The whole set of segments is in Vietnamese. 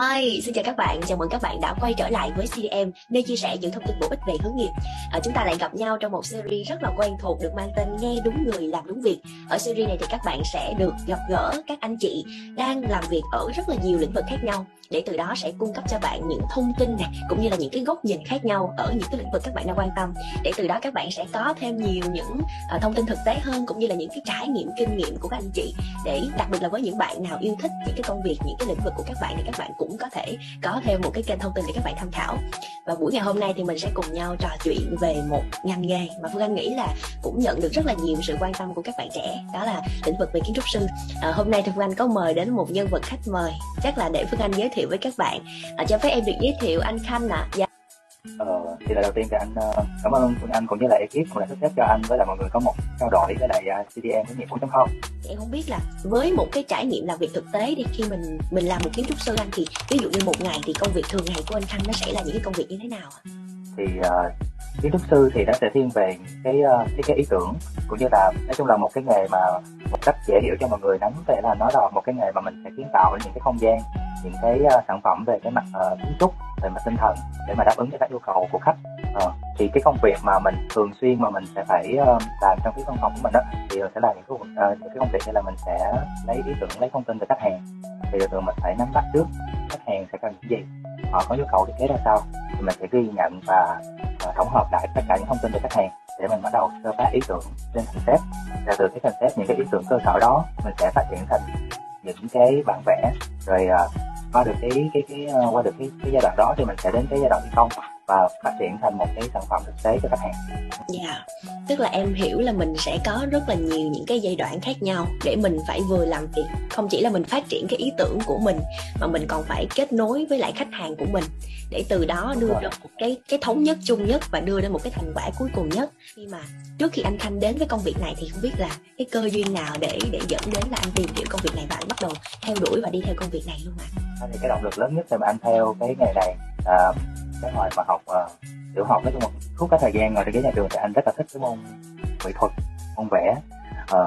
Hi, xin chào các bạn, chào mừng các bạn đã quay trở lại với CDM nơi chia sẻ những thông tin bổ ích về hướng nghiệp. À, chúng ta lại gặp nhau trong một series rất là quen thuộc được mang tên Nghe đúng người làm đúng việc. Ở series này thì các bạn sẽ được gặp gỡ các anh chị đang làm việc ở rất là nhiều lĩnh vực khác nhau để từ đó sẽ cung cấp cho bạn những thông tin này cũng như là những cái góc nhìn khác nhau ở những cái lĩnh vực các bạn đang quan tâm để từ đó các bạn sẽ có thêm nhiều những uh, thông tin thực tế hơn cũng như là những cái trải nghiệm kinh nghiệm của các anh chị để đặc biệt là với những bạn nào yêu thích những cái công việc những cái lĩnh vực của các bạn thì các bạn cũng cũng có thể có thêm một cái kênh thông tin để các bạn tham khảo. Và buổi ngày hôm nay thì mình sẽ cùng nhau trò chuyện về một ngành nghề mà phương anh nghĩ là cũng nhận được rất là nhiều sự quan tâm của các bạn trẻ đó là lĩnh vực về kiến trúc sư. À, hôm nay thì phương anh có mời đến một nhân vật khách mời chắc là để phương anh giới thiệu với các bạn. À, cho phép em được giới thiệu anh khanh ạ. À. dạ. Ờ, thì là đầu tiên thì anh uh, cảm ơn Phương Anh cũng như là ekip cũng đã sắp xếp cho anh với lại mọi người có một trao đổi với lại uh, CDM hướng nghiệp 4.0 em không biết là với một cái trải nghiệm làm việc thực tế đi khi mình mình làm một kiến trúc sư anh thì ví dụ như một ngày thì công việc thường ngày của anh Khanh nó sẽ là những cái công việc như thế nào thì uh, kiến trúc sư thì nó sẽ thiên về cái cái, cái ý tưởng cũng như là nói chung là một cái nghề mà một cách dễ hiểu cho mọi người. Nắm về là nó là một cái nghề mà mình sẽ kiến tạo những cái không gian những cái uh, sản phẩm về cái mặt uh, kiến trúc về mặt tinh thần để mà đáp ứng cho các yêu cầu của khách. Uh, thì cái công việc mà mình thường xuyên mà mình sẽ phải uh, làm trong cái văn phòng của mình đó thì sẽ là những cái uh, những cái công việc như là mình sẽ lấy ý tưởng lấy thông tin từ khách hàng. Thì thường mình phải nắm bắt trước khách hàng sẽ cần những gì họ có nhu cầu thiết kế ra sao thì mình sẽ ghi nhận và uh, tổng hợp lại tất cả những thông tin từ khách hàng để mình bắt đầu sơ phát ý tưởng lên concept. Và từ cái concept những cái ý tưởng cơ sở đó mình sẽ phát triển thành những cái bản vẽ rồi uh, qua được cái cái cái uh, qua được cái, cái giai đoạn đó thì mình sẽ đến cái giai đoạn thi công và phát triển thành một cái sản phẩm thực tế cho khách hàng. Dạ, yeah. tức là em hiểu là mình sẽ có rất là nhiều những cái giai đoạn khác nhau để mình phải vừa làm việc không chỉ là mình phát triển cái ý tưởng của mình mà mình còn phải kết nối với lại khách hàng của mình để từ đó đưa ra một cái cái thống nhất chung nhất và đưa đến một cái thành quả cuối cùng nhất. khi mà trước khi anh Khanh đến với công việc này thì không biết là cái cơ duyên nào để để dẫn đến là anh tìm hiểu công việc này và anh bắt đầu theo đuổi và đi theo công việc này luôn ạ. À? Thì cái động lực lớn nhất để mà anh theo cái nghề này à, cái hồi mà học uh, tiểu học nói chung là suốt cái thời gian ngồi trên ghế nhà trường thì anh rất là thích cái môn mỹ thuật môn vẽ. À,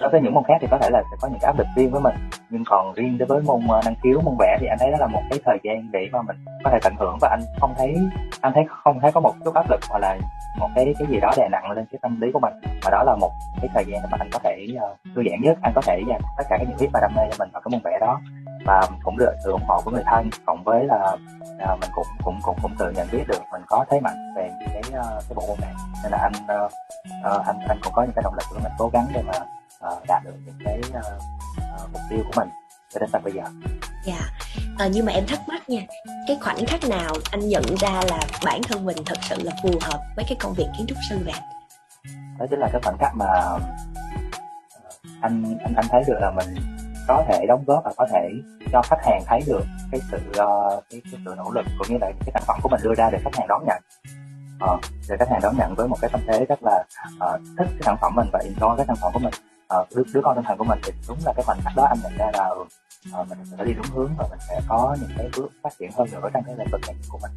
đối với những môn khác thì có thể là sẽ có những cái áp lực riêng với mình nhưng còn riêng đối với môn uh, năng khiếu môn vẽ thì anh thấy đó là một cái thời gian để mà mình có thể tận hưởng và anh không thấy anh thấy không thấy có một chút áp lực hoặc là một cái cái gì đó đè nặng lên cái tâm lý của mình. Mà đó là một cái thời gian mà anh có thể uh, thư giãn nhất anh có thể dành tất cả những nhiệt huyết và đam mê cho mình vào cái môn vẽ đó và cũng được sự ủng hộ của người thân cộng với là à, mình cũng cũng cũng cũng tự nhận biết được mình có thế mạnh về cái uh, cái bộ môn này nên là anh uh, uh, anh anh cũng có những cái động lực của mình cố gắng để mà uh, đạt được những cái uh, uh, mục tiêu của mình cho đến tận bây giờ. Dạ, yeah. à, nhưng mà em thắc mắc nha, cái khoảnh khắc nào anh nhận ra là bản thân mình thật sự là phù hợp với cái công việc kiến trúc sư vậy? Đó chính là cái khoảnh khắc mà anh anh anh thấy được là mình có thể đóng góp và có thể cho khách hàng thấy được cái sự uh, cái, cái sự nỗ lực cũng như là cái sản phẩm của mình đưa ra để khách hàng đón nhận. Uh, để khách hàng đón nhận với một cái tâm thế rất là uh, thích cái sản phẩm mình và enjoy cái sản phẩm của mình. Uh, đứa, đứa con tinh thần của mình thì đúng là cái khoảnh khắc đó anh nhận ra là uh, mình sẽ đi đúng hướng và mình sẽ có những cái bước phát triển hơn nữa trong cái lĩnh vực này của mình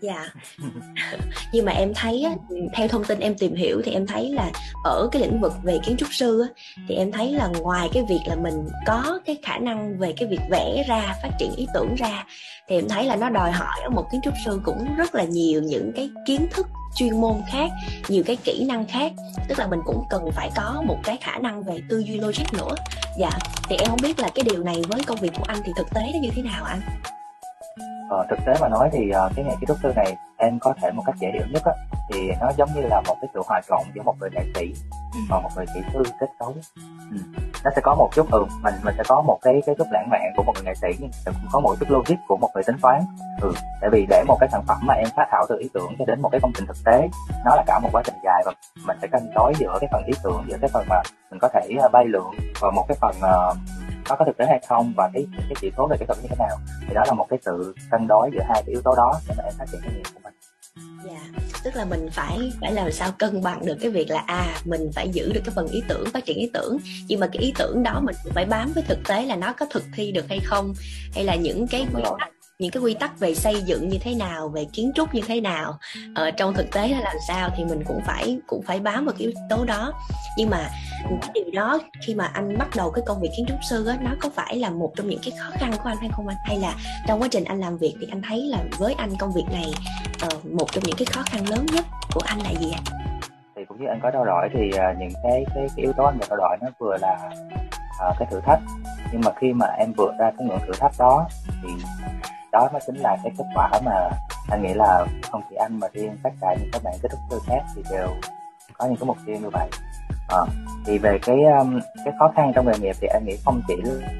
dạ. Nhưng mà em thấy á, theo thông tin em tìm hiểu thì em thấy là ở cái lĩnh vực về kiến trúc sư á, thì em thấy là ngoài cái việc là mình có cái khả năng về cái việc vẽ ra phát triển ý tưởng ra thì em thấy là nó đòi hỏi ở một kiến trúc sư cũng rất là nhiều những cái kiến thức chuyên môn khác nhiều cái kỹ năng khác. Tức là mình cũng cần phải có một cái khả năng về tư duy logic nữa. Dạ thì em không biết là cái điều này với công việc của anh thì thực tế nó như thế nào anh Ờ, thực tế mà nói thì uh, cái nghề kiến trúc sư này em có thể một cách dễ hiểu nhất á, thì nó giống như là một cái sự hòa trộn giữa một người nghệ sĩ và một người kỹ sư kết cấu ừ. nó sẽ có một chút ừ mình mình sẽ có một cái cái chút lãng mạn của một người nghệ sĩ nhưng cũng có một chút logic của một người tính toán ừ tại vì để một cái sản phẩm mà em phát thảo từ ý tưởng cho đến một cái công trình thực tế nó là cả một quá trình dài và mình sẽ cân đối giữa cái phần ý tưởng giữa cái phần mà mình có thể bay lượng và một cái phần uh, nó có thực tế hay không và cái cái chỉ số về kỹ thuật như thế nào thì đó là một cái sự cân đối giữa hai cái yếu tố đó để mà em phát triển cái nghiệp của mình dạ yeah. tức là mình phải phải làm sao cân bằng được cái việc là à mình phải giữ được cái phần ý tưởng phát triển ý tưởng nhưng mà cái ý tưởng đó mình cũng phải bám với thực tế là nó có thực thi được hay không hay là những cái quy tắc những cái quy tắc về xây dựng như thế nào về kiến trúc như thế nào. Ở trong thực tế là làm sao thì mình cũng phải cũng phải bám vào cái yếu tố đó. Nhưng mà cái điều đó khi mà anh bắt đầu cái công việc kiến trúc sư á nó có phải là một trong những cái khó khăn của anh hay không anh? Hay là trong quá trình anh làm việc thì anh thấy là với anh công việc này uh, một trong những cái khó khăn lớn nhất của anh là gì ạ? Thì cũng như anh có trao đổi thì uh, những cái, cái cái yếu tố anh vừa trao đổi nó vừa là uh, cái thử thách. Nhưng mà khi mà em vượt ra cái ngưỡng thử thách đó thì đó, nó chính là cái kết quả mà anh nghĩ là không chỉ anh mà riêng tất cả những các bạn kết thúc sư khác thì đều có những cái mục tiêu như vậy à, thì về cái um, cái khó khăn trong nghề nghiệp thì anh nghĩ không chỉ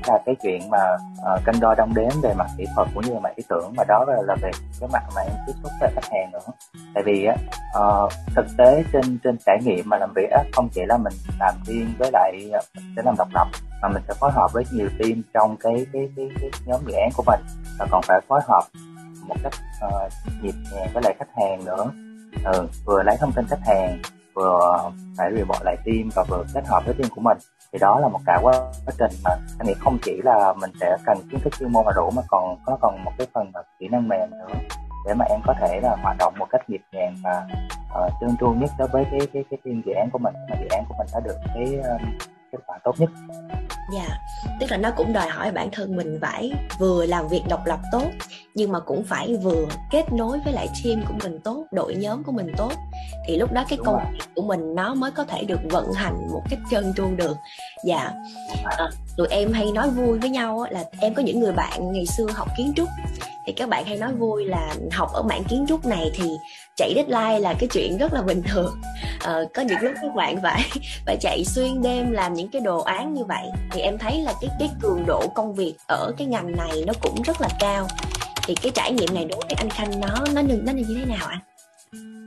là cái chuyện mà uh, cân đo đong đếm về mặt kỹ thuật cũng như là mặt ý tưởng mà đó là, là về cái mặt mà em tiếp xúc với khách hàng nữa. Tại vì á uh, thực tế trên trên trải nghiệm mà làm việc á không chỉ là mình làm riêng với lại sẽ làm độc lập mà mình sẽ phối hợp với nhiều team trong cái cái cái, cái nhóm dự án của mình và còn phải phối hợp một cách uh, nhịp nhàng với lại khách hàng nữa. Ừ, vừa lấy thông tin khách hàng vừa phải report lại team và vừa kết hợp với team của mình. Thì đó là một cả quá trình mà anh nghĩ không chỉ là mình sẽ cần kiến thức chuyên môn mà đủ mà còn có còn một cái phần là kỹ năng mềm nữa. Để mà em có thể là hoạt động một cách nhịp nhàng và ờ, uh, tương tru nhất đối với cái cái cái team dự án của mình. Mà dự án của mình đã được cái uh, kết quả tốt nhất dạ yeah. tức là nó cũng đòi hỏi bản thân mình phải vừa làm việc độc lập tốt nhưng mà cũng phải vừa kết nối với lại team của mình tốt đội nhóm của mình tốt thì lúc đó cái Đúng công rồi. việc của mình nó mới có thể được vận hành một cách trơn tru được dạ à, tụi em hay nói vui với nhau là em có những người bạn ngày xưa học kiến trúc thì các bạn hay nói vui là học ở mảng kiến trúc này thì chạy deadline là cái chuyện rất là bình thường. Ờ, có những lúc các bạn phải phải chạy xuyên đêm làm những cái đồ án như vậy. Thì em thấy là cái cái cường độ công việc ở cái ngành này nó cũng rất là cao. Thì cái trải nghiệm này đối với anh khanh nó nó nó như thế nào anh?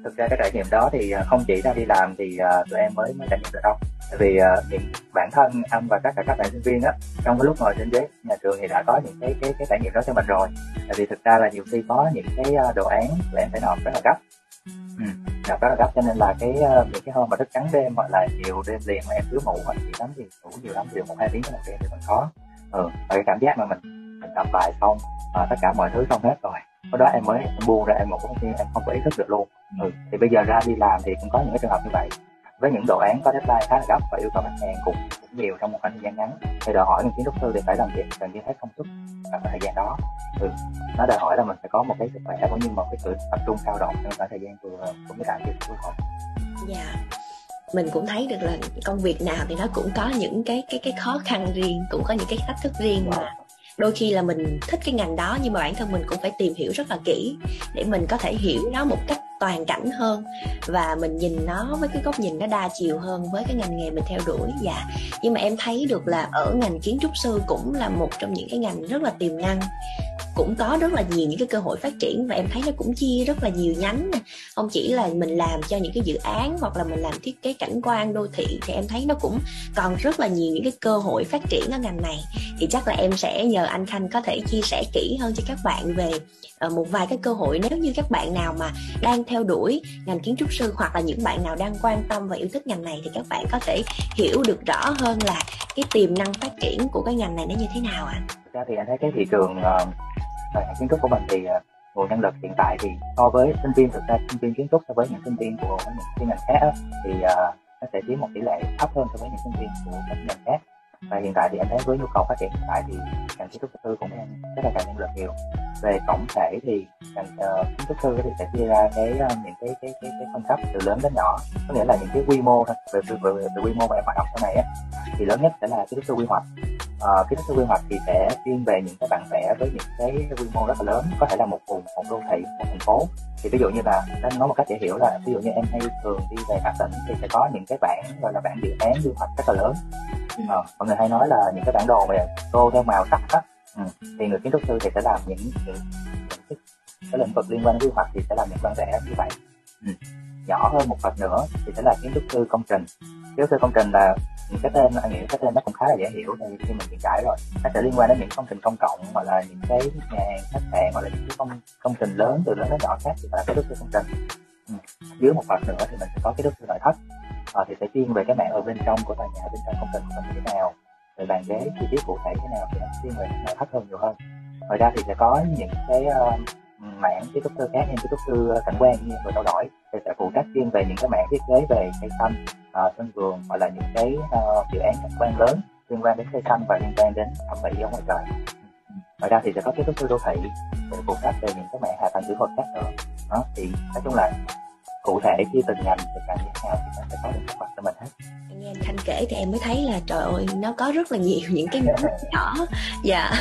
Thực ra cái trải nghiệm đó thì à, không chỉ ra đi làm thì à, tụi em mới mới trải nghiệm được đâu. Tại vì à, những bản thân anh và tất cả các bạn sinh viên á trong cái lúc ngồi trên ghế nhà trường thì đã có những cái cái cái trải nghiệm đó cho mình rồi. Tại vì thực ra là nhiều khi có những cái đồ án tụi em phải nộp rất là gấp. Ừ, nộp rất là gấp cho nên là cái những cái hôm mà thức trắng đêm hoặc là nhiều đêm liền mà em cứ ngủ hoặc gì lắm thì ngủ nhiều lắm thì một hai tiếng một đêm thì mình khó ừ, và cái cảm giác mà mình mình tập bài xong và tất cả mọi thứ xong hết rồi lúc đó em mới em buông ra em ngủ thì em không có ý thức được luôn ừ. thì bây giờ ra đi làm thì cũng có những cái trường hợp như vậy với những đồ án có deadline khá là gấp và yêu cầu khách hàng cũng, cũng nhiều trong một khoảng thời gian ngắn thì đòi hỏi những kiến trúc sư thì phải làm việc gần như hết công suất ở thời gian đó ừ. nó đòi hỏi là mình phải có một cái sức khỏe cũng như một cái sự tập trung cao độ trong khoảng thời gian vừa cũng như lại việc cuối cùng dạ mình cũng thấy được là công việc nào thì nó cũng có những cái cái cái khó khăn riêng cũng có những cái thách thức riêng mà đôi khi là mình thích cái ngành đó nhưng mà bản thân mình cũng phải tìm hiểu rất là kỹ để mình có thể hiểu nó một cách toàn cảnh hơn và mình nhìn nó với cái góc nhìn nó đa chiều hơn với cái ngành nghề mình theo đuổi dạ. Nhưng mà em thấy được là ở ngành kiến trúc sư cũng là một trong những cái ngành rất là tiềm năng, cũng có rất là nhiều những cái cơ hội phát triển và em thấy nó cũng chia rất là nhiều nhánh không chỉ là mình làm cho những cái dự án hoặc là mình làm thiết kế cảnh quan, đô thị thì em thấy nó cũng còn rất là nhiều những cái cơ hội phát triển ở ngành này. Thì chắc là em sẽ nhờ anh khanh có thể chia sẻ kỹ hơn cho các bạn về ờ, một vài cái cơ hội nếu như các bạn nào mà đang theo đuổi ngành kiến trúc sư hoặc là những bạn nào đang quan tâm và yêu thích ngành này thì các bạn có thể hiểu được rõ hơn là cái tiềm năng phát triển của cái ngành này nó như thế nào ạ? À? Ra thì anh thấy cái thị trường uh, kiến trúc của mình thì uh, nguồn nhân lực hiện tại thì so với sinh viên thực ra sinh viên kiến trúc so với những sinh viên của những cái ngành khác thì uh, nó sẽ chiếm một tỷ lệ thấp hơn so với những sinh viên của các ngành khác và hiện tại thì anh thấy với nhu cầu phát triển hiện tại thì kiến trúc sư cũng đang rất là cần nhân lực nhiều. Về tổng thể thì ngành uh, kiến trúc sư thì sẽ chia ra cái uh, những cái cái cái cái phân cấp từ lớn đến nhỏ. Có nghĩa là những cái quy mô thôi về về, về, về quy mô và em hoạt động sau này á thì lớn nhất sẽ là kiến trúc sư quy hoạch uh, kiến trúc sư quy hoạch thì sẽ chuyên về những cái bản vẽ với những cái quy mô rất là lớn có thể là một vùng một đô thị một thành phố. Thì ví dụ như là anh nói một cách dễ hiểu là ví dụ như em hay thường đi về các tỉnh thì sẽ có những cái bản gọi là bản dự án quy hoạch rất là lớn. Ờ, mọi người hay nói là những cái bản đồ mà tô theo màu sắc á. Ừ. thì người kiến trúc sư thì sẽ làm những những, những cái, cái lĩnh vực liên quan đến quy hoạch thì sẽ làm những bản vẽ như vậy ừ. nhỏ hơn một phần nữa thì sẽ là kiến trúc sư công trình. Kiến trúc sư công trình là cái tên anh nghĩ cái tên nó cũng khá là dễ hiểu thì khi mình hiện trải rồi. Nó sẽ liên quan đến những công trình công cộng hoặc là những cái nhà hàng khách sạn hoặc là những cái công công trình lớn từ lớn đến nhỏ khác thì là cái trúc sư công trình. Ừ. dưới một phần nữa thì mình sẽ có cái trúc sư nội thất. À, thì sẽ chuyên về cái mạng ở bên trong của tòa nhà bên trong công trình của mình như thế nào rồi bàn ghế chi tiết cụ thể thế nào thì nó chuyên về nội thất hơn nhiều hơn. Ngoài ra thì sẽ có những cái uh, mảng kiến trúc sư khác như kiến trúc sư cảnh quan như người trao đổi thì sẽ phụ trách riêng về những cái mảng thiết kế về cây xanh uh, sân vườn hoặc là những cái uh, dự án cảnh quan lớn liên quan đến cây xanh và liên quan đến thẩm mỹ ở ngoài trời. Ừ. Ngoài ra thì sẽ có kiến trúc sư đô thị để phụ trách về những cái mảng hạ tầng kỹ thuật khác nữa. Đó thì nói chung là cụ thể khi từng ngành thì càng như thế nào thì nó sẽ có một kế hoạch cho mình hết. Nghe anh Khanh kể thì em mới thấy là trời ơi nó có rất là nhiều những cái nhánh nhỏ. Dạ.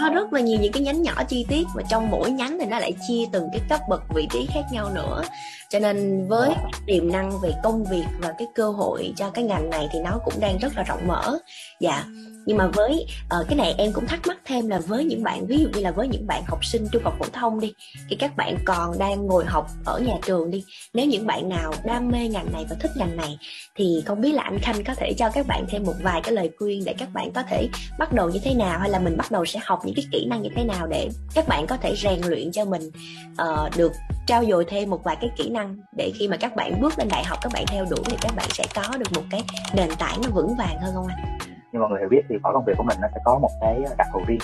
Có rất là nhiều những cái nhánh nhỏ chi tiết mà trong mỗi nhánh thì nó lại chia từng cái cấp bậc vị trí khác nhau nữa. Cho nên với tiềm năng về công việc và cái cơ hội cho cái ngành này thì nó cũng đang rất là rộng mở. Dạ nhưng mà với uh, cái này em cũng thắc mắc thêm là với những bạn ví dụ như là với những bạn học sinh trung học phổ thông đi thì các bạn còn đang ngồi học ở nhà trường đi nếu những bạn nào đam mê ngành này và thích ngành này thì không biết là anh khanh có thể cho các bạn thêm một vài cái lời khuyên để các bạn có thể bắt đầu như thế nào hay là mình bắt đầu sẽ học những cái kỹ năng như thế nào để các bạn có thể rèn luyện cho mình uh, được trao dồi thêm một vài cái kỹ năng để khi mà các bạn bước lên đại học các bạn theo đuổi thì các bạn sẽ có được một cái nền tảng nó vững vàng hơn không anh? Như mọi người hiểu biết thì mỗi công việc của mình nó sẽ có một cái đặc thù riêng.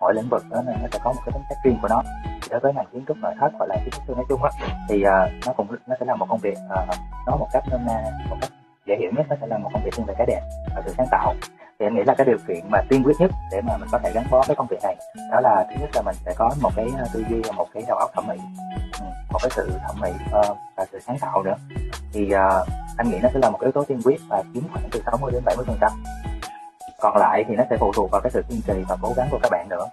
Mỗi lĩnh vực đó nó sẽ có một cái tính cách riêng của nó. Thì đối với ngành kiến trúc nội thất hoặc là kiến trúc sư nói chung á thì uh, nó cũng nó sẽ là một công việc à, uh, nói một cách nôm na một cách dễ hiểu nhất nó sẽ là một công việc thiên về cái đẹp và sự sáng tạo. Thì em nghĩ là cái điều kiện mà tiên quyết nhất để mà mình có thể gắn bó với công việc này đó là thứ nhất là mình sẽ có một cái à, tư duy và một cái đầu óc thẩm mỹ. Ừ, một cái sự thẩm mỹ uh, và sự sáng tạo nữa. Thì uh, anh nghĩ nó sẽ là một yếu tố tiên quyết và chiếm khoảng từ 60 đến 70 phần trăm còn lại thì nó sẽ phụ thuộc vào cái sự kiên trì và cố gắng của các bạn nữa.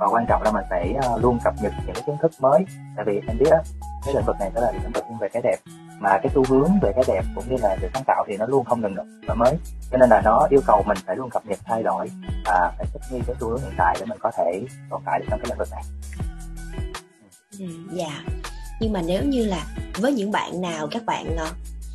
Và quan trọng là mình phải ờ, luôn cập nhật những cái kiến thức mới. Tại vì em biết á cái lĩnh vực này nó là lĩnh vực về cái đẹp. Mà cái xu hướng về cái đẹp cũng như là sự sáng tạo thì nó luôn không ngừng đổi mới. Cho nên là nó yêu cầu mình phải luôn cập nhật thay đổi và phải thích nghi với xu hướng hiện tại để mình có thể tồn tại được trong cái lĩnh vực này. Ừ, dạ. Nhưng mà nếu như là với những bạn nào các bạn ờ,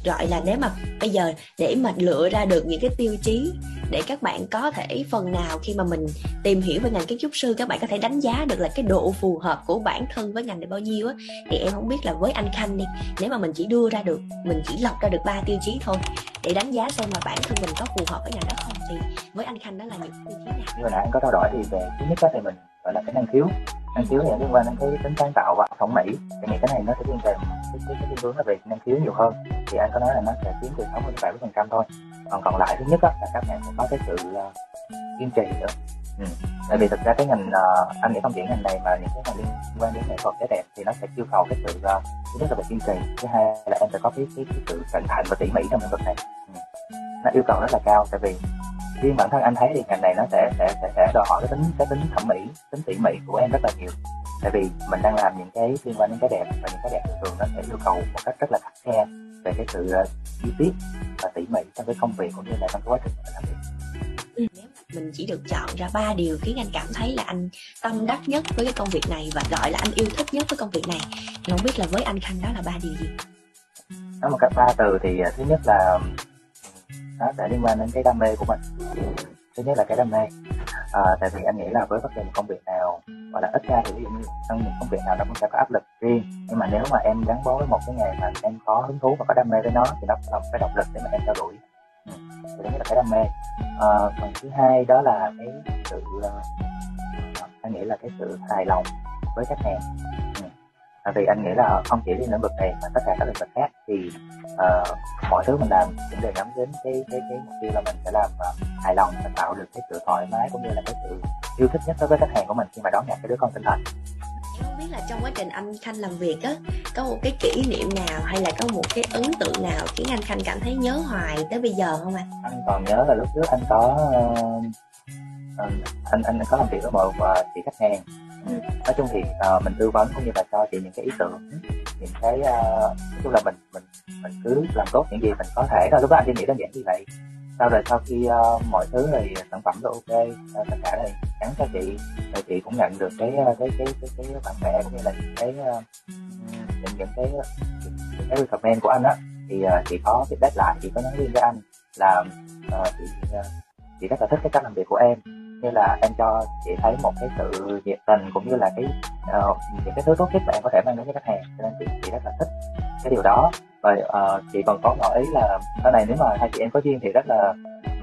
gọi là nếu mà bây giờ để mà lựa ra được những cái tiêu chí để các bạn có thể phần nào khi mà mình tìm hiểu về ngành kiến trúc sư, các bạn có thể đánh giá được là cái độ phù hợp của bản thân với ngành này bao nhiêu á, thì em không biết là với anh khanh đi, nếu mà mình chỉ đưa ra được, mình chỉ lọc ra được ba tiêu chí thôi để đánh giá xem là bản thân mình có phù hợp với ngành đó không, thì với anh khanh đó là những tiêu chí nào? Như hồi nãy anh có trao đổi thì về thứ nhất đó thì mình gọi là cái năng khiếu năng khiếu thì liên quan đến cái tính sáng tạo và thẩm mỹ. Thì nghĩ cái này nó sẽ liên về cái cái, cái hướng là về năng khiếu nhiều hơn. Thì anh có nói là nó sẽ chiếm từ 60 đến 70 phần trăm thôi. Còn còn lại thứ nhất đó, là các bạn phải có cái sự uh, kiên trì nữa. Ừ. tại vì thực ra cái ngành uh, anh nghĩ không chỉ ngành này mà những cái ngành liên quan đến nghệ thuật cái đẹp thì nó sẽ yêu cầu cái sự uh, thứ nhất là về kiên trì thứ hai là em phải có cái cái, cái sự cẩn thận và tỉ mỉ trong lĩnh vực này. Ừ. nó yêu cầu rất là cao tại vì riêng bản thân anh thấy thì ngành này nó sẽ sẽ sẽ, sẽ đòi hỏi cái tính cái tính thẩm mỹ tính tỉ mỉ của em rất là nhiều. Tại vì mình đang làm những cái liên quan đến cái đẹp và những cái đẹp thường nó sẽ yêu cầu một cách rất là khắt khe về cái sự uh, chi tiết và tỉ mỉ trong cái công việc cũng như là trong cái quá trình mình làm việc. Ừ, nếu mình chỉ được chọn ra ba điều khiến anh cảm thấy là anh tâm đắc nhất với cái công việc này và gọi là anh yêu thích nhất với công việc này. Thì không biết là với anh khanh đó là ba điều gì? Nói một cách ba từ thì uh, thứ nhất là nó sẽ liên quan đến cái đam mê của mình. Thứ nhất là cái đam mê. À, tại vì anh nghĩ là với bất kỳ một công việc nào hoặc là ít ra thì ví dụ như trong những công việc nào nó cũng sẽ có áp lực riêng. Nhưng mà nếu mà em gắn bó với một cái nghề mà em có hứng thú và có đam mê với nó thì nó là một cái động lực để mà em theo đuổi. Ừ. thì đó là cái đam mê. À, phần thứ hai đó là cái sự à, uh, anh nghĩ là cái sự hài lòng với khách hàng tại vì anh nghĩ là không chỉ riêng lĩnh vực này mà tất cả các lĩnh vực khác thì uh, mọi thứ mình làm cũng đều nhắm đến cái cái cái mục tiêu là mình sẽ làm uh, hài lòng và tạo được cái sự thoải mái cũng như là cái sự yêu thích nhất đối với khách hàng của mình khi mà đón nhận cái đứa con tinh thần không biết là trong quá trình anh khanh làm việc á có một cái kỷ niệm nào hay là có một cái ấn tượng nào khiến anh khanh cảm thấy nhớ hoài tới bây giờ không anh anh còn nhớ là lúc trước anh có uh, anh anh có làm việc với một uh, chị khách hàng nói chung thì uh, mình tư vấn cũng như là cho chị những cái ý tưởng những cái uh, nói chung là mình mình mình cứ làm tốt những gì mình có thể thôi. Lúc đó anh chỉ nghĩ đơn giản như vậy. Sau rồi sau khi uh, mọi thứ thì sản phẩm đã uh, tất cả thì nhắn cho chị rồi chị cũng nhận được cái cái cái cái cái bạn bè cũng như là những cái uh, những những cái những cái recommend của anh á thì uh, chị có feedback lại chị có nhắn riêng với anh là uh, chị uh, chị rất là thích cái cách làm việc của em như là em cho chị thấy một cái sự nhiệt tình cũng như là cái uh, những cái thứ tốt nhất mà em có thể mang đến cho khách hàng. Cho nên chị, chị rất là thích cái điều đó. Và uh, chị còn có ngỏ ý là sau này nếu mà hai chị em có duyên thì rất là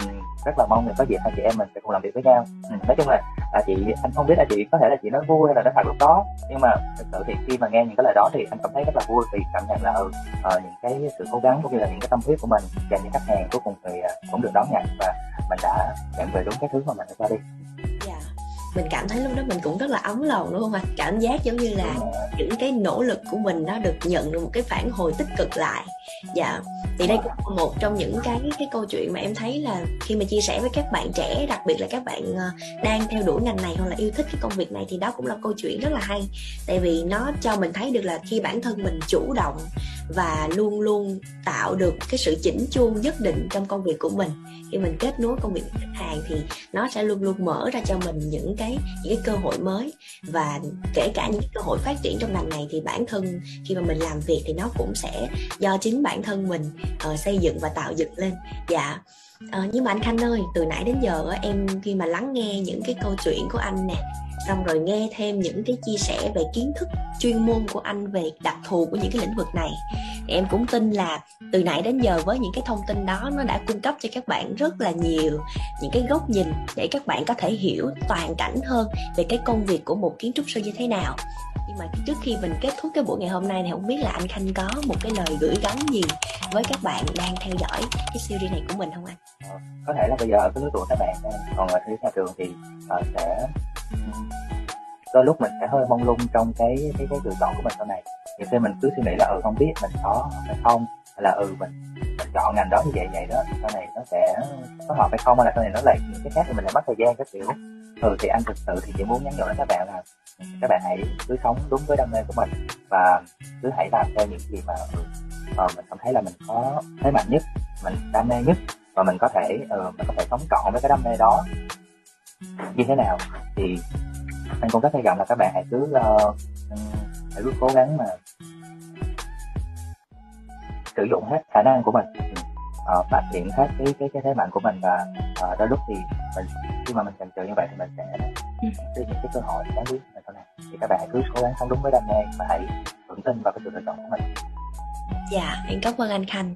um, rất là mong là có dịp hai chị em mình sẽ cùng làm việc với nhau. Ừ, nói chung là là chị anh không biết là chị có thể là chị nói vui hay là nói thật lúc đó. Nhưng mà thực sự thì khi mà nghe những cái lời đó thì anh cảm thấy rất là vui vì cảm nhận là ừ, uh, những cái sự cố gắng cũng như là những cái tâm huyết của mình dành cho khách hàng cuối cùng thì uh, cũng được đón nhận. Và mình đã nhận về đúng cái thứ mà mình đã đi. Mình cảm thấy lúc đó mình cũng rất là ấm lòng đúng không ạ. Cảm giác giống như là những cái nỗ lực của mình nó được nhận được một cái phản hồi tích cực lại. Dạ. Thì đây cũng là một trong những cái cái câu chuyện mà em thấy là khi mà chia sẻ với các bạn trẻ đặc biệt là các bạn ờ, đang theo đuổi ngành này hoặc là yêu thích cái công việc này thì đó cũng là câu chuyện rất là hay. Tại vì nó cho mình thấy được là khi bản thân mình chủ động và luôn luôn tạo được cái sự chỉnh chu nhất định trong công việc của mình. Khi mình kết nối công việc với khách hàng thì nó sẽ luôn luôn mở ra cho mình những cái những cái cơ hội mới. Và kể cả những cơ hội phát triển trong ngành này thì bản thân khi mà mình làm việc thì nó cũng sẽ do chính bản thân mình uh, xây dựng và tạo dựng lên. Dạ uh, nhưng mà anh khanh ơi từ nãy đến giờ em khi mà lắng nghe những cái câu chuyện của anh nè xong rồi nghe thêm những cái chia sẻ về kiến thức chuyên môn của anh về đặc thù của những cái lĩnh vực này. Em cũng tin là từ nãy đến giờ với những cái thông tin đó, nó đã cung cấp cho các bạn rất là nhiều những cái góc nhìn để các bạn có thể hiểu toàn cảnh hơn về cái công việc của một kiến trúc sư như thế nào nhưng mà trước khi mình kết thúc cái buổi ngày hôm nay thì không biết là anh khanh có một cái lời gửi gắm gì với các bạn đang theo dõi cái series này của mình không anh? Ờ, có thể là bây giờ ở cái lứa tuổi các bạn còn ở phía nhà trường thì uh, sẽ đôi lúc mình sẽ hơi mong lung trong cái cái cái lựa chọn của mình sau này. Nhiều khi mình cứ suy nghĩ là ừ không biết mình có hay không? Hay là ừ mình mình chọn ngành đó như vậy vậy đó sau này nó sẽ có hợp hay không? Hay là sau này nó lại những cái khác thì mình lại mất thời gian các kiểu. Ừ thì anh thực sự thì chỉ muốn nhắn nhủ đến các bạn là các bạn hãy cứ sống đúng với đam mê của mình và cứ hãy làm theo những gì mà ừ, uh, mình cảm thấy là mình có thế mạnh nhất mình đam mê nhất và mình có thể uh, mình có thể sống trọn với cái đam mê đó. Như thế nào? Thì anh cũng rất hy vọng là các bạn hãy cứ uh, hãy cứ cố gắng mà sử dụng hết khả năng của mình uh, phát triển hết cái cái cái thế mạnh của mình và uh, đôi lúc thì mình khi mà mình chần chừ như vậy thì mình sẽ đi những cái cơ hội đáng quý sau này thì các bạn hãy cứ cố gắng sống đúng với đam mê và hãy vững tin vào cái sự lựa chọn của mình. Dạ em cảm ơn anh khanh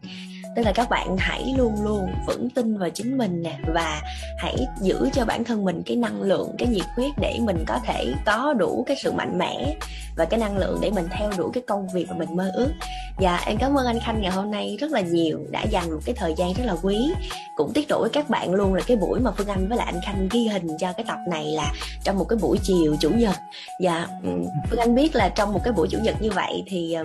tức là các bạn hãy luôn luôn vững tin vào chính mình nè, và hãy giữ cho bản thân mình cái năng lượng, cái nhiệt huyết để mình có thể có đủ cái sự mạnh mẽ và cái năng lượng để mình theo đuổi cái công việc mà mình mơ ước. Và em cảm ơn anh khanh ngày hôm nay rất là nhiều, đã dành một cái thời gian rất là quý. Cũng tiết lộ với các bạn luôn là cái buổi mà phương anh với lại anh khanh ghi hình cho cái tập này là trong một cái buổi chiều chủ nhật. Và phương anh biết là trong một cái buổi chủ nhật như vậy thì ờ,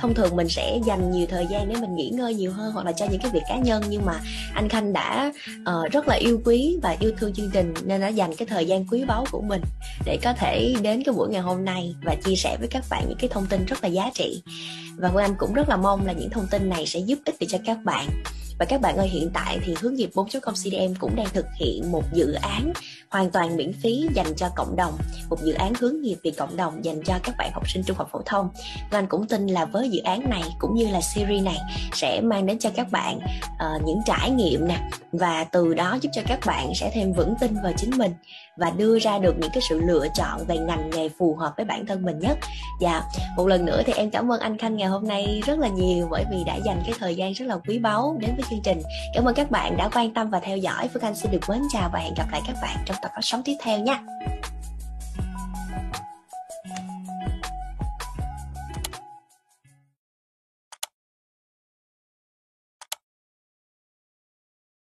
thông thường mình sẽ dành nhiều thời gian để mình nghỉ ngơi nhiều hơn hoặc là cho những cái việc cá nhân nhưng mà anh khanh đã uh, rất là yêu quý và yêu thương chương trình nên đã dành cái thời gian quý báu của mình để có thể đến cái buổi ngày hôm nay và chia sẻ với các bạn những cái thông tin rất là giá trị. Và Phương Anh cũng rất là mong là những thông tin này sẽ giúp ích được cho các bạn và các bạn ơi hiện tại thì hướng nghiệp 4.0 CDM cũng đang thực hiện một dự án hoàn toàn miễn phí dành cho cộng đồng. Một dự án hướng nghiệp vì cộng đồng dành cho các bạn học sinh trung học phổ thông. Và anh cũng tin là với dự án này cũng như là series này sẽ mang đến cho các bạn uh, những trải nghiệm nè. Và từ đó giúp cho các bạn sẽ thêm vững tin vào chính mình và đưa ra được những cái sự lựa chọn về ngành nghề phù hợp với bản thân mình nhất. Dạ một lần nữa thì em cảm ơn anh khanh ngày hôm nay rất là nhiều bởi vì đã dành cái thời gian rất là quý báu đến với chương trình. Cảm ơn các bạn đã quan tâm và theo dõi. Phương anh xin được mến chào và hẹn gặp lại các bạn trong tập phát sóng tiếp theo nha.